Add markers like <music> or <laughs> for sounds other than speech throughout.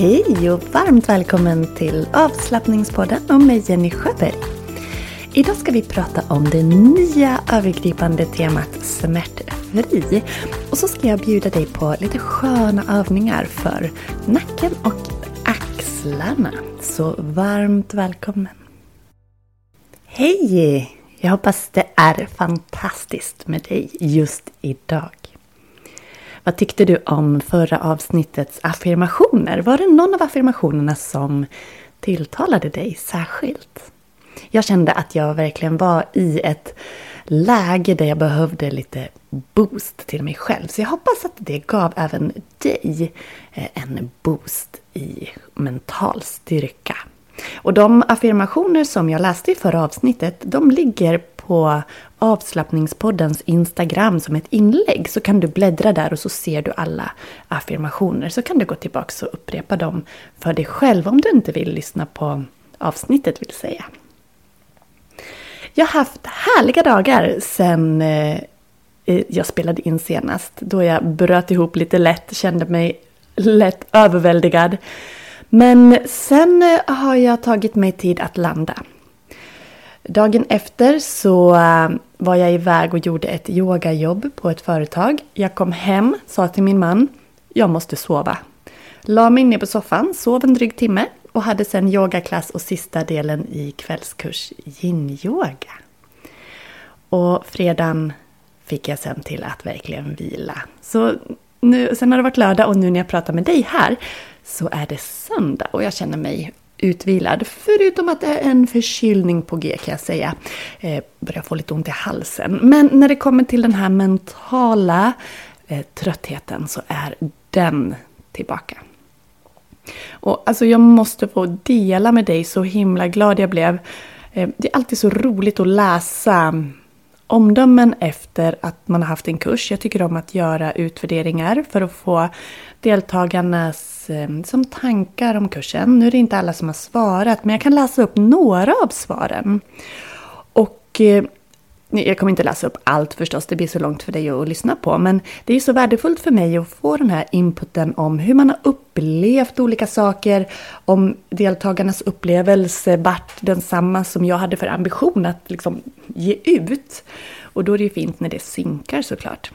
Hej och varmt välkommen till avslappningspodden och mig Jenny Sjöberg. Idag ska vi prata om det nya övergripande temat smärtfri. Och så ska jag bjuda dig på lite sköna övningar för nacken och axlarna. Så varmt välkommen! Hej! Jag hoppas det är fantastiskt med dig just idag. Vad tyckte du om förra avsnittets affirmationer? Var det någon av affirmationerna som tilltalade dig särskilt? Jag kände att jag verkligen var i ett läge där jag behövde lite boost till mig själv. Så jag hoppas att det gav även dig eh, en boost i mental styrka. Och de affirmationer som jag läste i förra avsnittet, de ligger på avslappningspoddens Instagram som ett inlägg. Så kan du bläddra där och så ser du alla affirmationer. Så kan du gå tillbaka och upprepa dem för dig själv om du inte vill lyssna på avsnittet vill säga. Jag har haft härliga dagar sen eh, eh, jag spelade in senast. Då jag bröt ihop lite lätt, kände mig lätt överväldigad. Men sen har jag tagit mig tid att landa. Dagen efter så eh, var jag iväg och gjorde ett yogajobb på ett företag. Jag kom hem, sa till min man, jag måste sova. La mig ner på soffan, sov en dryg timme och hade sen yogaklass och sista delen i kvällskurs yin-yoga. Och fredagen fick jag sen till att verkligen vila. Så nu, sen har det varit lördag och nu när jag pratar med dig här så är det söndag och jag känner mig utvilad. Förutom att det är en förkylning på G kan jag säga. Eh, börjar få lite ont i halsen. Men när det kommer till den här mentala eh, tröttheten så är den tillbaka. Och alltså jag måste få dela med dig så himla glad jag blev. Eh, det är alltid så roligt att läsa omdömen efter att man har haft en kurs. Jag tycker om att göra utvärderingar för att få deltagarnas eh, som tankar om kursen. Nu är det inte alla som har svarat men jag kan läsa upp några av svaren. Och eh, jag kommer inte läsa upp allt förstås, det blir så långt för dig att lyssna på. Men det är så värdefullt för mig att få den här inputen om hur man har upplevt olika saker. Om deltagarnas upplevelse vart densamma som jag hade för ambition att liksom ge ut. Och då är det ju fint när det synkar såklart.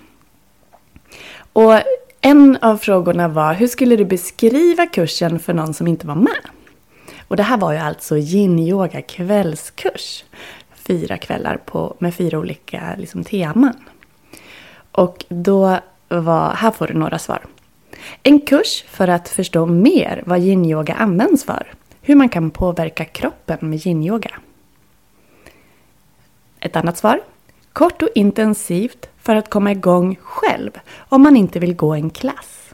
Och en av frågorna var, hur skulle du beskriva kursen för någon som inte var med? Och det här var ju alltså yin-yoga kvällskurs fyra kvällar på, med fyra olika liksom, teman. Och då var, här får du några svar. En kurs för att förstå mer vad yin-yoga används för. Hur man kan påverka kroppen med yin-yoga. Ett annat svar. Kort och intensivt för att komma igång själv om man inte vill gå en klass.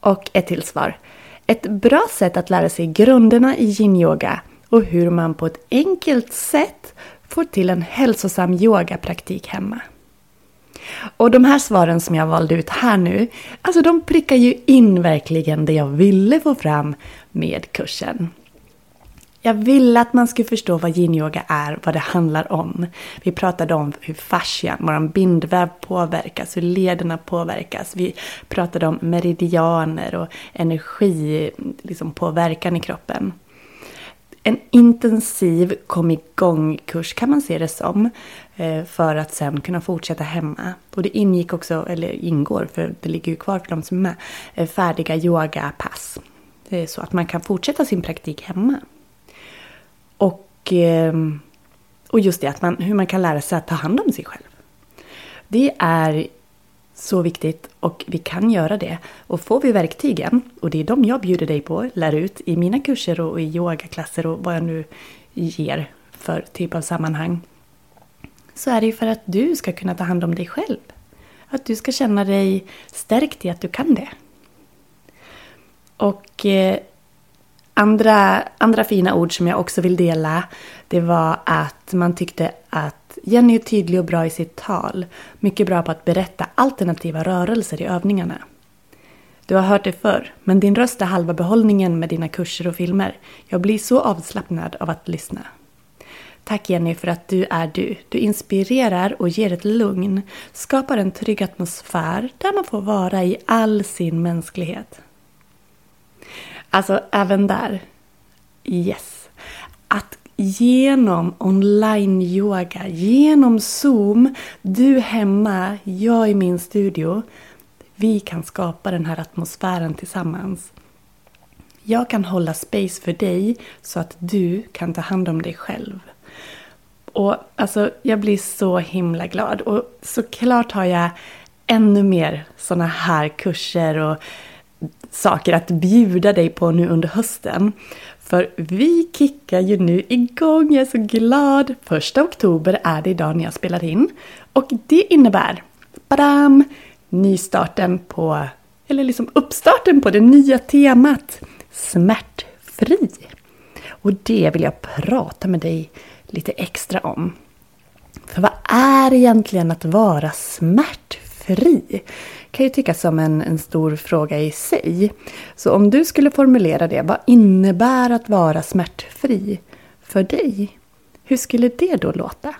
Och ett till svar. Ett bra sätt att lära sig grunderna i yin-yoga och hur man på ett enkelt sätt får till en hälsosam yogapraktik hemma. Och de här svaren som jag valde ut här nu, alltså de prickar ju in verkligen det jag ville få fram med kursen. Jag ville att man skulle förstå vad yin-yoga är, vad det handlar om. Vi pratade om hur fascian, vår bindväv påverkas, hur lederna påverkas. Vi pratade om meridianer och energi, liksom påverkan i kroppen en intensiv kom igång-kurs kan man se det som. Eh, för att sen kunna fortsätta hemma. Och det ingick också, eller ingår, för det ligger ju kvar för de som är med, eh, färdiga yogapass. Det är så att man kan fortsätta sin praktik hemma. Och, ehm, och just det, att man, hur man kan lära sig att ta hand om sig själv. Det är så viktigt och vi kan göra det. Och får vi verktygen, och det är de jag bjuder dig på, lär ut i mina kurser och i yogaklasser och vad jag nu ger för typ av sammanhang. Så är det ju för att du ska kunna ta hand om dig själv. Att du ska känna dig stärkt i att du kan det. Och eh, andra, andra fina ord som jag också vill dela det var att man tyckte att Jenny är tydlig och bra i sitt tal. Mycket bra på att berätta alternativa rörelser i övningarna. Du har hört det förr, men din röst är halva behållningen med dina kurser och filmer. Jag blir så avslappnad av att lyssna. Tack Jenny för att du är du. Du inspirerar och ger ett lugn. Skapar en trygg atmosfär där man får vara i all sin mänsklighet. Alltså även där. Yes. Att genom online-yoga, genom Zoom, du hemma, jag i min studio. Vi kan skapa den här atmosfären tillsammans. Jag kan hålla space för dig så att du kan ta hand om dig själv. Och alltså, jag blir så himla glad. Och såklart har jag ännu mer sådana här kurser och saker att bjuda dig på nu under hösten. För vi kickar ju nu igång, jag är så glad! Första oktober är det idag när jag spelar in. Och det innebär, badam, nystarten på, eller liksom uppstarten på det nya temat smärtfri. Och det vill jag prata med dig lite extra om. För vad är egentligen att vara smärtfri? Kan ju tyckas som en, en stor fråga i sig. Så om du skulle formulera det, vad innebär att vara smärtfri för dig? Hur skulle det då låta?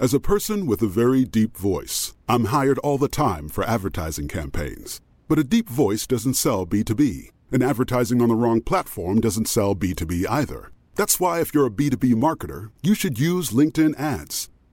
As a person with a very deep voice, I'm hired all the time for advertising campaigns. But a deep voice doesn't sell B2B, and advertising on the wrong platform doesn't sell B2B either. That's why if you're a B2B marketer, you should use LinkedIn ads.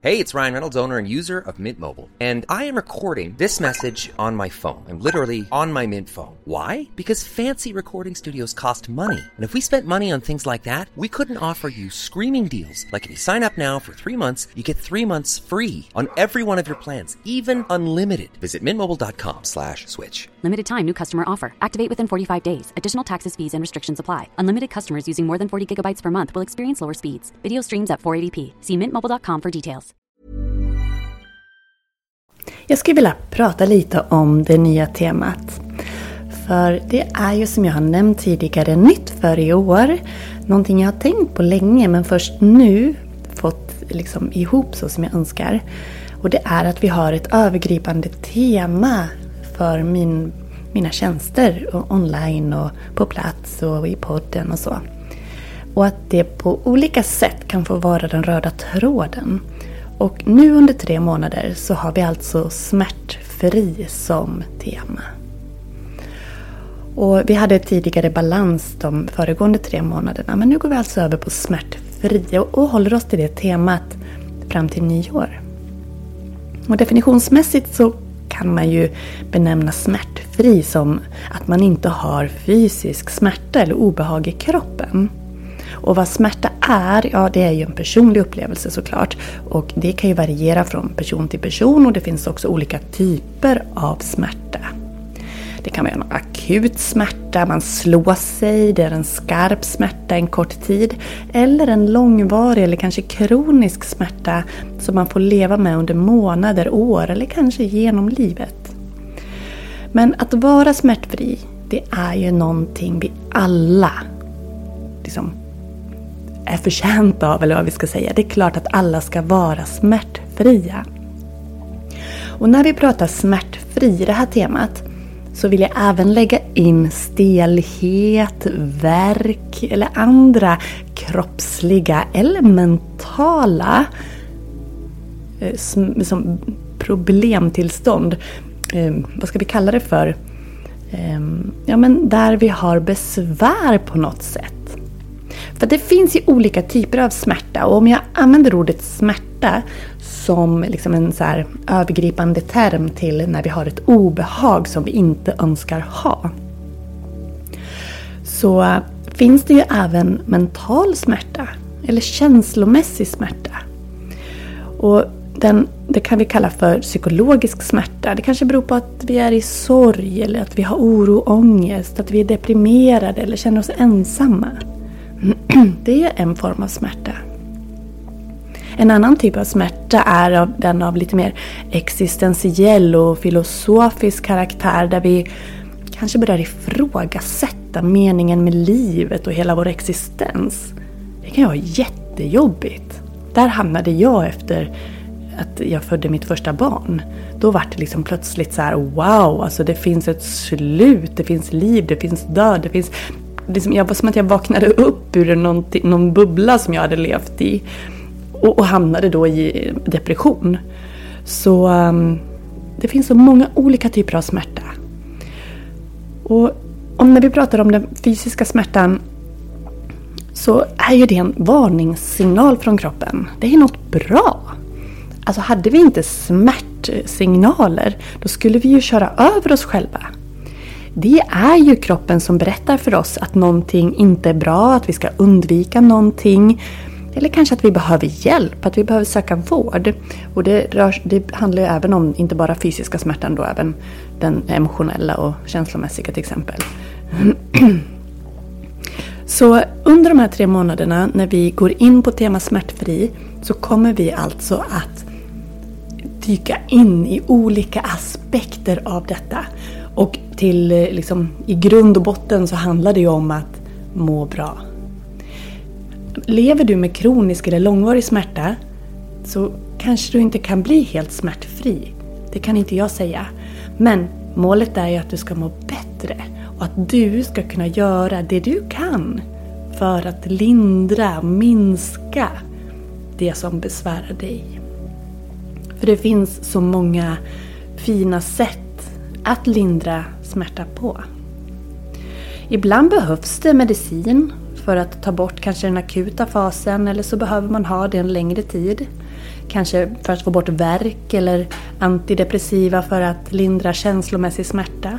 Hey, it's Ryan Reynolds, owner and user of Mint Mobile. And I am recording this message on my phone. I'm literally on my Mint phone. Why? Because fancy recording studios cost money. And if we spent money on things like that, we couldn't offer you screaming deals. Like if you sign up now for three months, you get three months free on every one of your plans, even unlimited. Visit mintmobile.com slash switch. Limited time new customer offer. Activate within 45 days. Additional taxes, fees, and restrictions apply. Unlimited customers using more than 40 gigabytes per month will experience lower speeds. Video streams at 480p. See mintmobile.com for details. Jag skulle vilja prata lite om det nya temat. För det är ju som jag har nämnt tidigare nytt för i år. Någonting jag har tänkt på länge men först nu fått liksom ihop så som jag önskar. Och det är att vi har ett övergripande tema för min, mina tjänster och online och på plats och i podden och så. Och att det på olika sätt kan få vara den röda tråden. Och nu under tre månader så har vi alltså smärtfri som tema. Och vi hade tidigare balans de föregående tre månaderna men nu går vi alltså över på smärtfri och, och håller oss till det temat fram till nyår. Och definitionsmässigt så kan man ju benämna smärtfri som att man inte har fysisk smärta eller obehag i kroppen. Och vad smärta är, ja det är ju en personlig upplevelse såklart. Och det kan ju variera från person till person och det finns också olika typer av smärta. Det kan vara en akut smärta, man slår sig, det är en skarp smärta en kort tid. Eller en långvarig eller kanske kronisk smärta som man får leva med under månader, år eller kanske genom livet. Men att vara smärtfri, det är ju någonting vi alla liksom är förtjänta av, eller vad vi ska säga. Det är klart att alla ska vara smärtfria. Och när vi pratar smärtfri i det här temat så vill jag även lägga in stelhet, värk eller andra kroppsliga eller mentala eh, som liksom problemtillstånd. Eh, vad ska vi kalla det för? Eh, ja, men där vi har besvär på något sätt. För det finns ju olika typer av smärta och om jag använder ordet smärta som liksom en så övergripande term till när vi har ett obehag som vi inte önskar ha. Så finns det ju även mental smärta eller känslomässig smärta. Och den, det kan vi kalla för psykologisk smärta. Det kanske beror på att vi är i sorg eller att vi har oro och ångest, att vi är deprimerade eller känner oss ensamma. <clears throat> Det är en form av smärta. En annan typ av smärta är av, den av lite mer existentiell och filosofisk karaktär där vi kanske börjar ifrågasätta meningen med livet och hela vår existens. Det kan ju vara jättejobbigt. Där hamnade jag efter att jag födde mitt första barn. Då var det liksom plötsligt så här: wow, alltså det finns ett slut, det finns liv, det finns död, det finns... Liksom, jag var som att jag vaknade upp ur någon, någon bubbla som jag hade levt i. Och, och hamnade då i depression. Så um, det finns så många olika typer av smärta. Och om när vi pratar om den fysiska smärtan så är ju det en varningssignal från kroppen. Det är något bra. Alltså hade vi inte smärtsignaler då skulle vi ju köra över oss själva. Det är ju kroppen som berättar för oss att någonting inte är bra, att vi ska undvika någonting. Eller kanske att vi behöver hjälp, att vi behöver söka vård. Och det, rör, det handlar ju även om, inte bara fysiska smärtan då, även den emotionella och känslomässiga till exempel. <clears throat> Så under de här tre månaderna när vi går in på tema smärtfri så kommer vi alltså att dyka in i olika aspekter av detta. Och till, eh, liksom, i grund och botten så handlar det ju om att må bra. Lever du med kronisk eller långvarig smärta så kanske du inte kan bli helt smärtfri. Det kan inte jag säga. Men målet är ju att du ska må bättre och att du ska kunna göra det du kan för att lindra minska det som besvärar dig. För det finns så många fina sätt att lindra smärta på. Ibland behövs det medicin för att ta bort kanske den akuta fasen eller så behöver man ha det en längre tid. Kanske för att få bort värk eller antidepressiva för att lindra känslomässig smärta.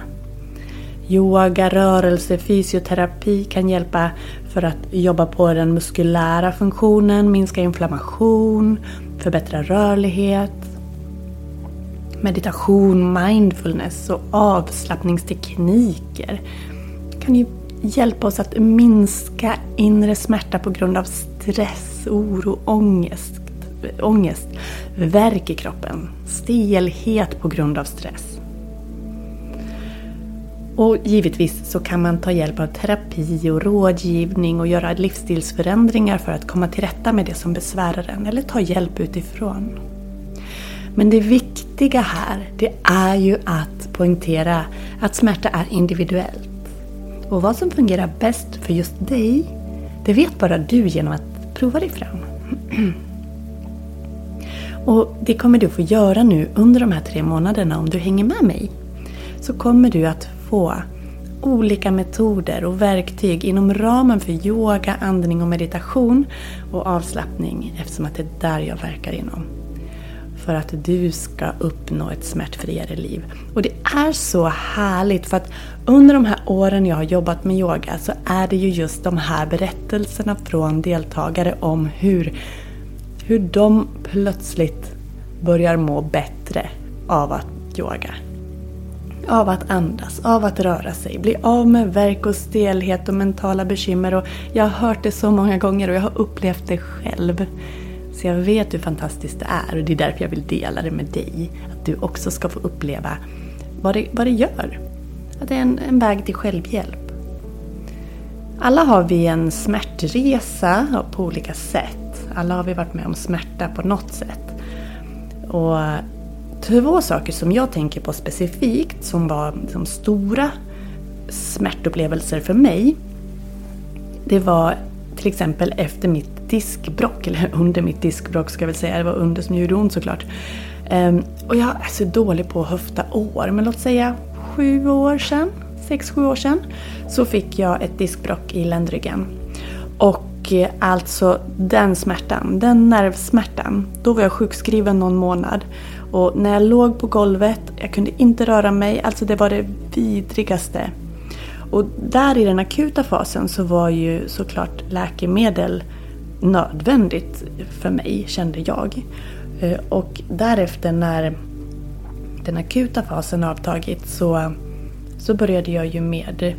Yoga, rörelse, fysioterapi kan hjälpa för att jobba på den muskulära funktionen, minska inflammation, förbättra rörlighet. Meditation, mindfulness och avslappningstekniker kan ju hjälpa oss att minska inre smärta på grund av stress, oro, ångest, ångest värk i kroppen, stelhet på grund av stress. Och givetvis så kan man ta hjälp av terapi och rådgivning och göra livsstilsförändringar för att komma till rätta med det som besvärar en eller ta hjälp utifrån. Men det viktiga här, det är ju att poängtera att smärta är individuellt. Och vad som fungerar bäst för just dig, det vet bara du genom att prova dig fram. <clears throat> Och det kommer du få göra nu under de här tre månaderna om du hänger med mig. Så kommer du att få olika metoder och verktyg inom ramen för yoga, andning och meditation och avslappning eftersom att det är där jag verkar inom. För att du ska uppnå ett smärtfriare liv. Och det är så härligt för att under de här åren jag har jobbat med yoga så är det ju just de här berättelserna från deltagare om hur, hur de plötsligt börjar må bättre av att yoga av att andas, av att röra sig, bli av med verk och stelhet och mentala bekymmer. Och jag har hört det så många gånger och jag har upplevt det själv. Så jag vet hur fantastiskt det är och det är därför jag vill dela det med dig. Att du också ska få uppleva vad det, vad det gör. Att det är en, en väg till självhjälp. Alla har vi en smärtresa på olika sätt. Alla har vi varit med om smärta på något sätt. Och två saker som jag tänker på specifikt som var liksom stora smärtupplevelser för mig. Det var till exempel efter mitt diskbrock, eller under mitt diskbrock ska jag väl säga, det var under som gjorde ont såklart. Um, och jag är så dålig på att höfta år, men låt säga sju år sedan, sex, sju år sedan, så fick jag ett diskbrock i ländryggen. Och eh, alltså den smärtan, den nervsmärtan, då var jag sjukskriven någon månad. Och när jag låg på golvet, jag kunde inte röra mig, alltså det var det vidrigaste. Och där i den akuta fasen så var ju såklart läkemedel nödvändigt för mig, kände jag. Eh, och därefter när den akuta fasen avtagit så, så började jag ju med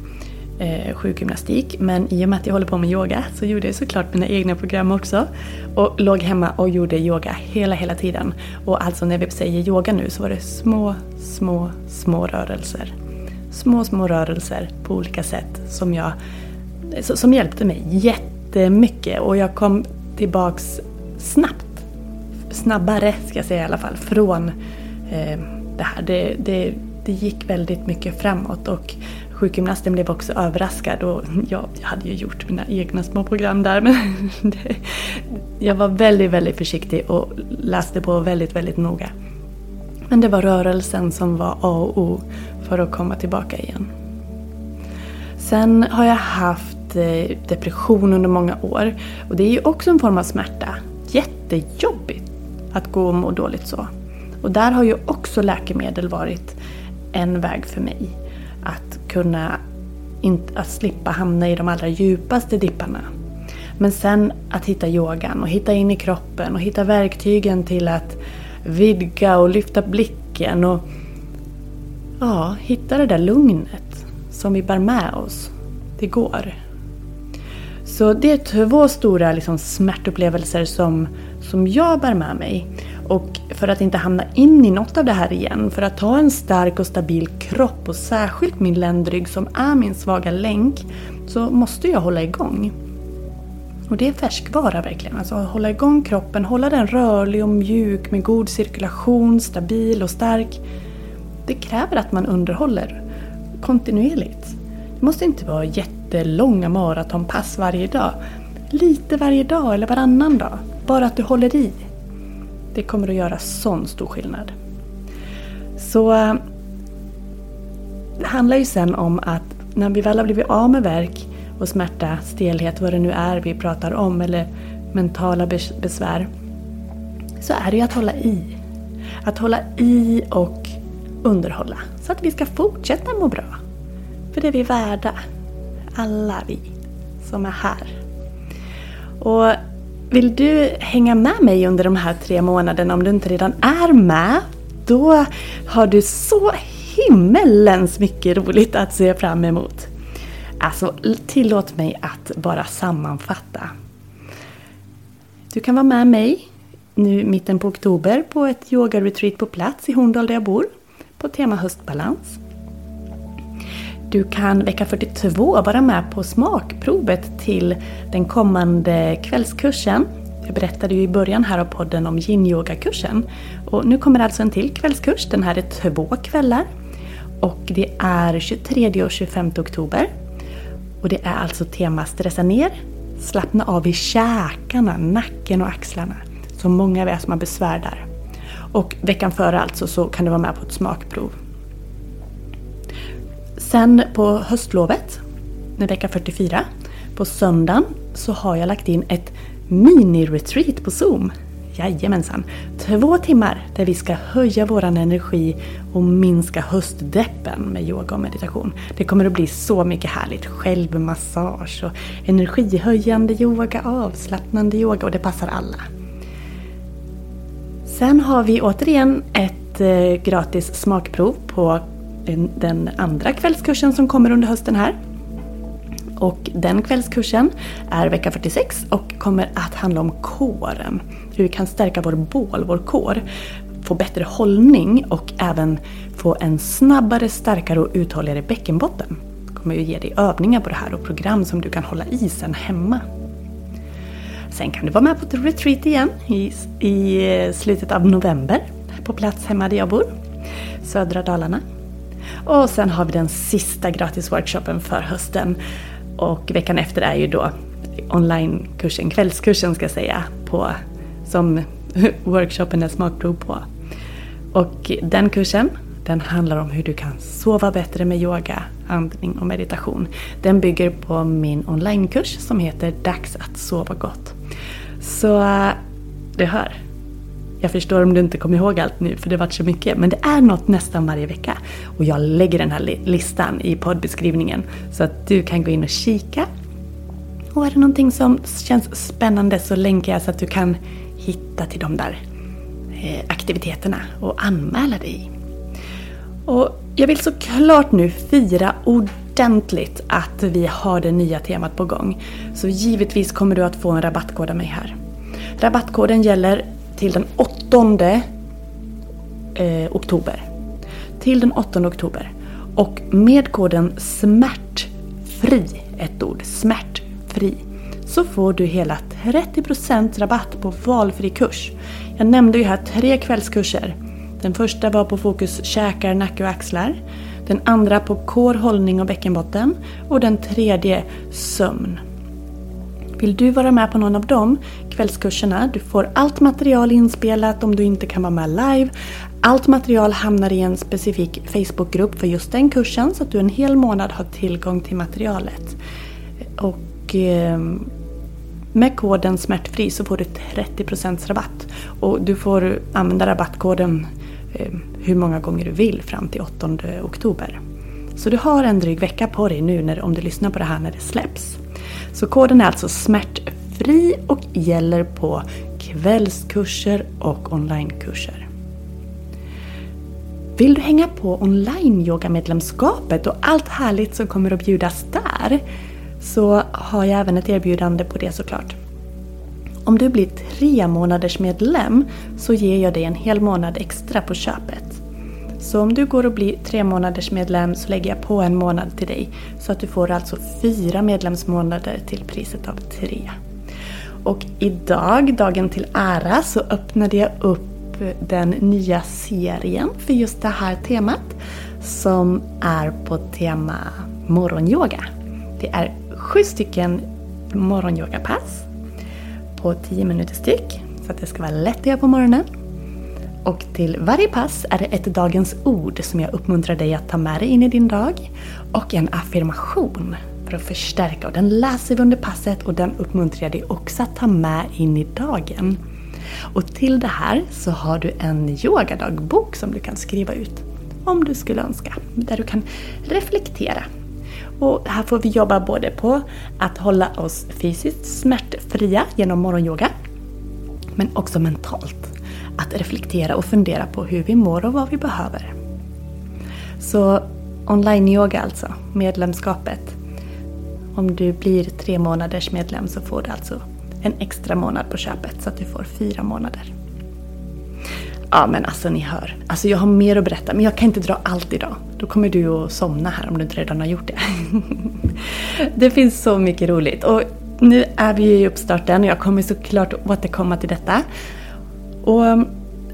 eh, sjukgymnastik. Men i och med att jag håller på med yoga så gjorde jag såklart mina egna program också. Och låg hemma och gjorde yoga hela, hela tiden. Och alltså när vi säger yoga nu så var det små, små, små rörelser. Små, små rörelser på olika sätt som, jag, som hjälpte mig jättemycket. Och jag kom tillbaks snabbt. Snabbare ska jag säga i alla fall. Från eh, det här. Det, det, det gick väldigt mycket framåt. Och sjukgymnasten blev också överraskad och <laughs> ja, jag hade ju gjort mina egna små program där men <laughs> det, jag var väldigt, väldigt försiktig och läste på väldigt, väldigt noga. Men det var rörelsen som var A och O för att komma tillbaka igen. Sen har jag haft eh, depression under många år och det är ju också en form av smärta. Jättejobbigt att gå och må dåligt så. Och där har ju också läkemedel varit en väg för mig att kunna att slippa hamna i de allra djupaste dipparna. Men sen att hitta yogan och hitta in i kroppen och hitta verktygen till att vidga och lyfta blicken och ja, hitta det där lugnet som vi bär med oss. Det går. Så det är två stora liksom, smärtupplevelser som, som jag bär med mig. Och för att inte hamna in i något av det här igen, för att ha en stark och stabil kropp och särskilt min ländrygg som är min svaga länk, så måste jag hålla igång. Och det är färskvara verkligen. Alltså hålla igång kroppen, hålla den rörlig och mjuk med god cirkulation, stabil och stark. Det kräver att man underhåller kontinuerligt. Det måste inte vara jättelånga maratonpass varje dag. Lite varje dag eller varannan dag. Bara att du håller i. Det kommer att göra sån stor skillnad. Så eh, det handlar ju sen om att när vi väl har blivit av med verk och smärta, stelhet, vad det nu är vi pratar om, eller mentala besvär, så är det ju att hålla i. Att hålla i och underhålla, så att vi ska fortsätta må bra. För det är vi värda, alla vi som är här. Och vill du hänga med mig under de här tre månaderna om du inte redan är med? Då har du så himmelens mycket roligt att se fram emot. Alltså, tillåt mig att bara sammanfatta. Du kan vara med mig nu mitten på oktober på ett yoga-retreat på plats i Horndal där jag bor på tema höstbalans. Du kan vecka 42 vara med på smakprovet till den kommande kvällskursen. Jag berättade ju i början här av podden om yin-yoga-kursen. Och nu kommer alltså en till kvällskurs. Den här är två kvällar. Och det är 23 och 25 oktober. Och det är alltså tema stressa ner, slappna av i käkarna, nacken och axlarna. Så många av er som har besvär där. Och veckan före alltså så kan du vara med på ett smakprov. Sen på höstlovet, vecka 44, på söndagen så har jag lagt in ett mini-retreat på Zoom. Jajamensan! Två timmar där vi ska höja våran energi och minska höstdeppen med yoga och meditation. Det kommer att bli så mycket härligt. Självmassage och energihöjande yoga, avslappnande yoga och det passar alla. Sen har vi återigen ett eh, gratis smakprov på den andra kvällskursen som kommer under hösten här. Och den kvällskursen är vecka 46 och kommer att handla om kåren. Hur vi kan stärka vår bål, vår kår, få bättre hållning och även få en snabbare, starkare och uthålligare bäckenbotten. Jag kommer ju ge dig övningar på det här och program som du kan hålla i sen hemma. Sen kan du vara med på ett retreat igen i, i eh, slutet av november på plats hemma där jag bor, södra Dalarna. Och sen har vi den sista gratisworkshopen för hösten. Och veckan efter är ju då onlinekursen, kvällskursen ska jag säga, på, som <laughs> workshopen är smakprov på. Och den kursen, den handlar om hur du kan sova bättre med yoga, andning och meditation. Den bygger på min onlinekurs som heter Dags att sova gott. Så eh, du hör, jag förstår om du inte kommer ihåg allt nu för det varit så mycket. Men det är något nästan varje vecka. Och jag lägger den här listan i poddbeskrivningen så att du kan gå in och kika. Och är det någonting som känns spännande så länkar jag så att du kan hitta till de där eh, aktiviteterna och anmäla dig. Och jag vill såklart nu fira ordentligt att vi har det nya temat på gång. Så givetvis kommer du att få en rabattkod av mig här. Rabattkoden gäller till den 8 eh, oktober. Till den 8 oktober. Och med koden SMÄRTFRI, ett ord, SMÄRTFRI, så får du hela 30% rabatt på valfri kurs. Jag nämnde ju här tre kvällskurser. Den första var på fokus käkar, nacke och axlar. Den andra på kår, hållning och bäckenbotten. Och den tredje sömn. Vill du vara med på någon av dem kvällskurserna. Du får allt material inspelat om du inte kan vara med live. Allt material hamnar i en specifik Facebookgrupp för just den kursen så att du en hel månad har tillgång till materialet. Och eh, med koden smärtfri så får du 30% rabatt. Och du får använda rabattkoden Eh, hur många gånger du vill fram till 8 oktober. Så du har en dryg vecka på dig nu när, om du lyssnar på det här när det släpps. Så koden är alltså smärtfri och gäller på kvällskurser och onlinekurser. Vill du hänga på online-yogamedlemskapet och allt härligt som kommer att bjudas där så har jag även ett erbjudande på det såklart. Om du blir tre månaders medlem så ger jag dig en hel månad extra på köpet. Så om du går och blir tre månaders medlem så lägger jag på en månad till dig. Så att du får alltså fyra medlemsmånader till priset av tre. Och idag, dagen till ära, så öppnade jag upp den nya serien för just det här temat som är på tema morgonyoga. Det är sju stycken morgonyogapass på 10 minuter styck så att det ska vara lätt att göra på morgonen. Och till varje pass är det ett dagens ord som jag uppmuntrar dig att ta med dig in i din dag och en affirmation för att förstärka. Och den läser vi under passet och den uppmuntrar jag dig också att ta med in i dagen. Och till det här så har du en yogadagbok som du kan skriva ut om du skulle önska. Där du kan reflektera. Och här får vi jobba både på att hålla oss fysiskt smärtfria genom morgonyoga men också mentalt. Att reflektera och fundera på hur vi mår och vad vi behöver. Så online-yoga alltså, medlemskapet. Om du blir tre månaders medlem så får du alltså en extra månad på köpet så att du får fyra månader. Ja men alltså ni hör. Alltså jag har mer att berätta men jag kan inte dra allt idag. Då kommer du att somna här om du inte redan har gjort det. <laughs> det finns så mycket roligt. Och nu är vi i uppstarten och jag kommer såklart återkomma till detta. Och mm,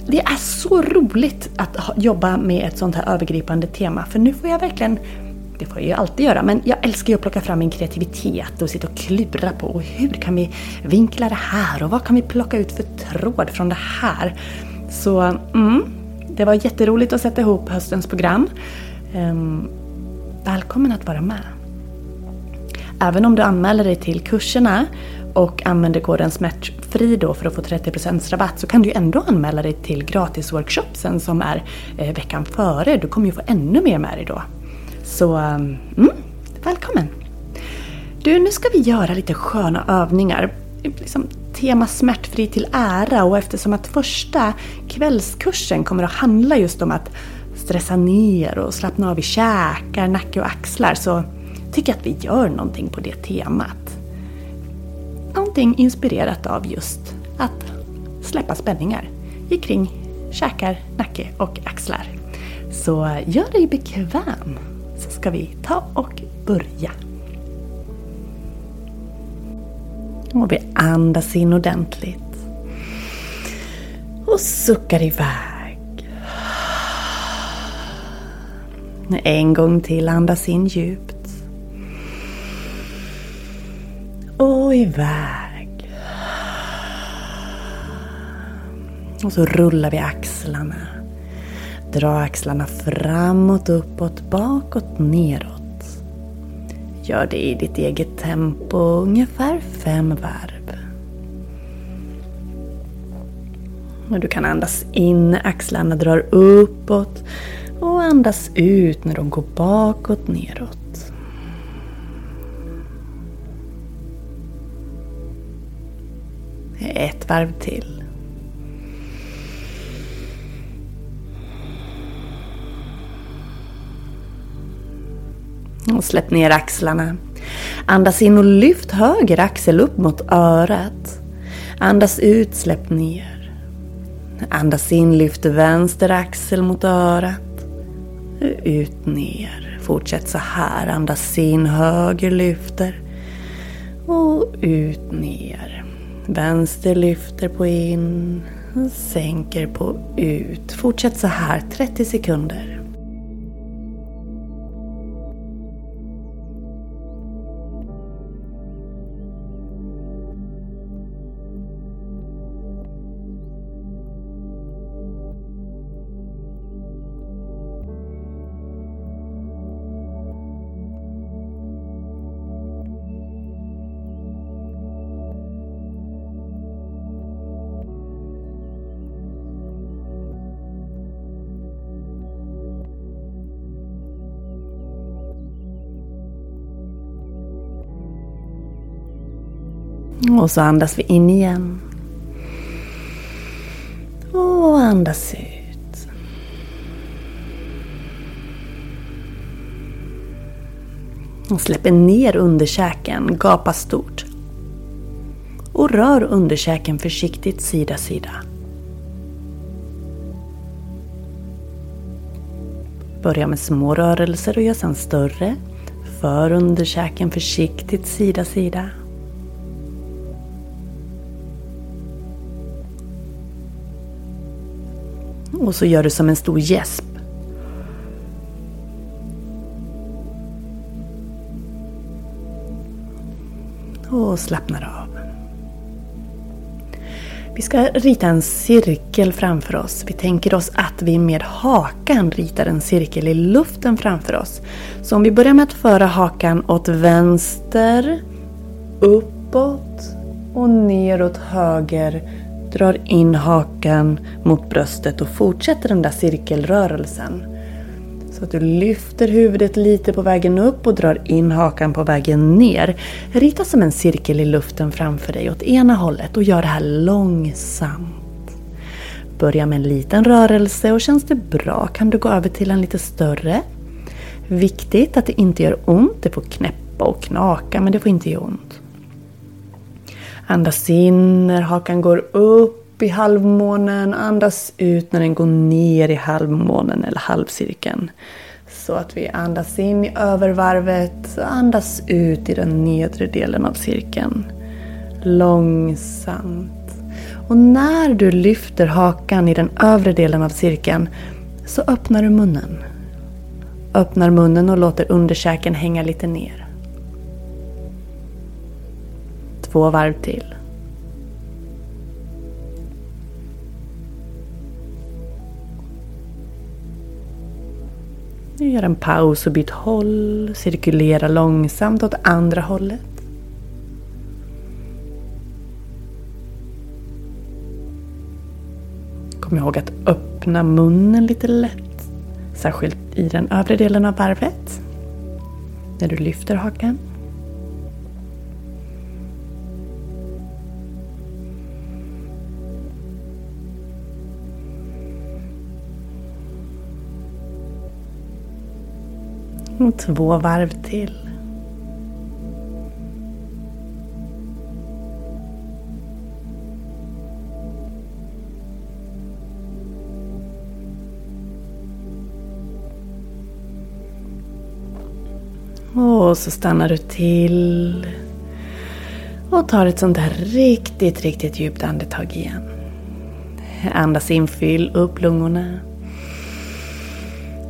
det är så roligt att jobba med ett sånt här övergripande tema för nu får jag verkligen det får jag ju alltid göra, men jag älskar ju att plocka fram min kreativitet och sitta och klura på hur kan vi vinkla det här och vad kan vi plocka ut för tråd från det här? Så mm, det var jätteroligt att sätta ihop höstens program. Ehm, välkommen att vara med! Även om du anmäler dig till kurserna och använder koden smärtfri då för att få 30% rabatt så kan du ändå anmäla dig till gratisworkshopsen som är eh, veckan före. Du kommer ju få ännu mer med dig då. Så mm, välkommen! Du, nu ska vi göra lite sköna övningar. Liksom, tema smärtfri till ära och eftersom att första kvällskursen kommer att handla just om att stressa ner och slappna av i käkar, nacke och axlar så tycker jag att vi gör någonting på det temat. Någonting inspirerat av just att släppa spänningar kring käkar, nacke och axlar. Så gör dig bekväm så ska vi ta och börja. Och vi andas in ordentligt. Och suckar iväg. En gång till andas in djupt. Och iväg. Och så rullar vi axlarna. Dra axlarna framåt, uppåt, bakåt, neråt. Gör det i ditt eget tempo, ungefär fem varv. Och du kan andas in när axlarna drar uppåt och andas ut när de går bakåt, neråt. Ett varv till. Och släpp ner axlarna. Andas in och lyft höger axel upp mot örat. Andas ut, släpp ner. Andas in, lyft vänster axel mot örat. Ut, ner. Fortsätt så här. Andas in, höger lyfter. Och ut, ner. Vänster lyfter på in. Sänker på ut. Fortsätt så här 30 sekunder. Och så andas vi in igen. Och andas ut. Och släpper ner underkäken, gapa stort. Och rör underkäken försiktigt sida sida. Börja med små rörelser och gör sedan större. För underkäken försiktigt sida sida. Och så gör du som en stor gäsp. Och slappnar av. Vi ska rita en cirkel framför oss. Vi tänker oss att vi med hakan ritar en cirkel i luften framför oss. Så om vi börjar med att föra hakan åt vänster, uppåt och neråt höger drar in hakan mot bröstet och fortsätter den där cirkelrörelsen. Så att du lyfter huvudet lite på vägen upp och drar in hakan på vägen ner. Rita som en cirkel i luften framför dig åt ena hållet och gör det här långsamt. Börja med en liten rörelse och känns det bra kan du gå över till en lite större. Viktigt att det inte gör ont. Det får knäppa och knaka men det får inte göra ont. Andas in när hakan går upp i halvmånen. Andas ut när den går ner i halvmånen eller halvcirkeln. Så att vi andas in i övervarvet och andas ut i den nedre delen av cirkeln. Långsamt. Och när du lyfter hakan i den övre delen av cirkeln så öppnar du munnen. Öppnar munnen och låter underkäken hänga lite ner. Två varv till. Nu gör en paus och byt håll. Cirkulera långsamt åt andra hållet. Kom ihåg att öppna munnen lite lätt. Särskilt i den övre delen av varvet. När du lyfter hakan. Och två varv till. Och så stannar du till. Och tar ett sånt där riktigt, riktigt djupt andetag igen. Andas in, fyll upp lungorna.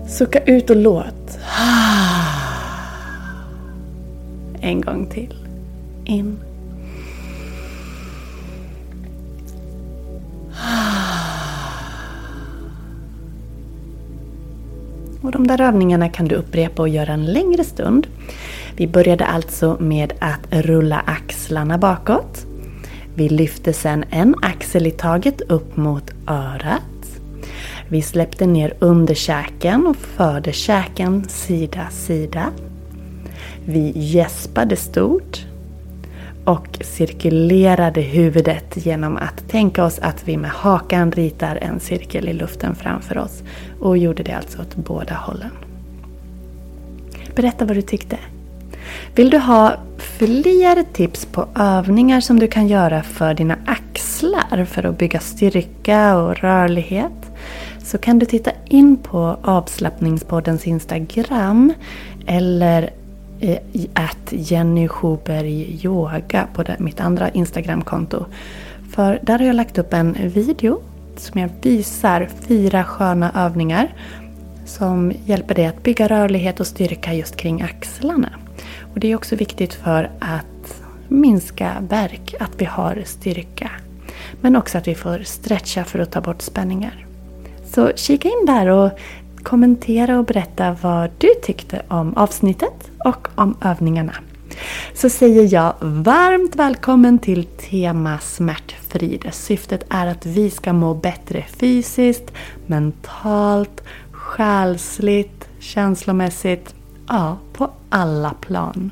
Sucka ut och låt. <sighs> En gång till. In. <sighs> Och de där övningarna kan du upprepa och göra en längre stund. Vi började alltså med att rulla axlarna bakåt. Vi lyfte sedan en axel i taget upp mot örat. Vi släppte ner underkäken och förde käken sida sida. Vi gäspade stort och cirkulerade huvudet genom att tänka oss att vi med hakan ritar en cirkel i luften framför oss och gjorde det alltså åt båda hållen. Berätta vad du tyckte. Vill du ha fler tips på övningar som du kan göra för dina axlar för att bygga styrka och rörlighet så kan du titta in på avslappningspoddens Instagram eller eh, att Jenny Schuberg Yoga på mitt andra Instagramkonto. För där har jag lagt upp en video som jag visar fyra sköna övningar som hjälper dig att bygga rörlighet och styrka just kring axlarna. Och Det är också viktigt för att minska värk, att vi har styrka. Men också att vi får stretcha för att ta bort spänningar. Så kika in där och kommentera och berätta vad du tyckte om avsnittet och om övningarna. Så säger jag varmt välkommen till Tema Smärtfri. Syftet är att vi ska må bättre fysiskt, mentalt, själsligt, känslomässigt, ja, på alla plan.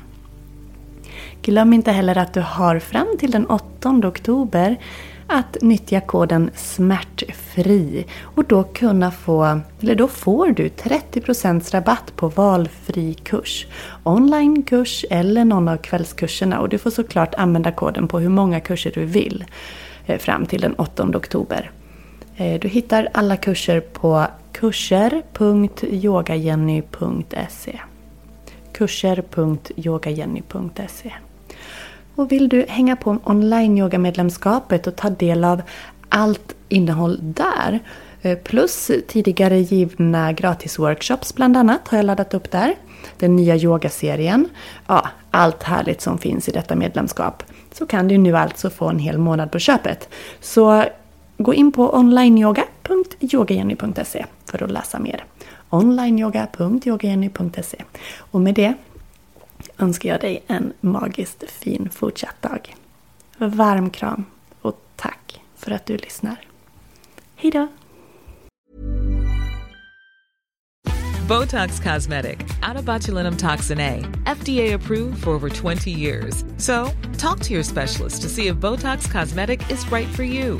Glöm inte heller att du har fram till den 8 oktober att nyttja koden SMÄRTFRI och då kunna få, eller då får du 30% rabatt på valfri kurs. Onlinekurs eller någon av kvällskurserna och du får såklart använda koden på hur många kurser du vill eh, fram till den 8 oktober. Eh, du hittar alla kurser på kurser.yogajenny.se kurser.yogajenny.se och vill du hänga på online yogamedlemskapet och ta del av allt innehåll där eh, plus tidigare givna gratisworkshops bland annat har jag laddat upp där. Den nya yogaserien. Ja, allt härligt som finns i detta medlemskap. Så kan du nu alltså få en hel månad på köpet. Så gå in på onlineyoga.yogajenny.se för att läsa mer. onlineyoga.yogajenny.se Och med det önskar jag dig en magiskt fin fortsatt dag. Varm kram och tack för att du lyssnar. Hejdå! Botox Cosmetic, out of botulinum toxin A, FDA approved for over 20 years. So, talk to your specialist to see if Botox Cosmetic is right for you.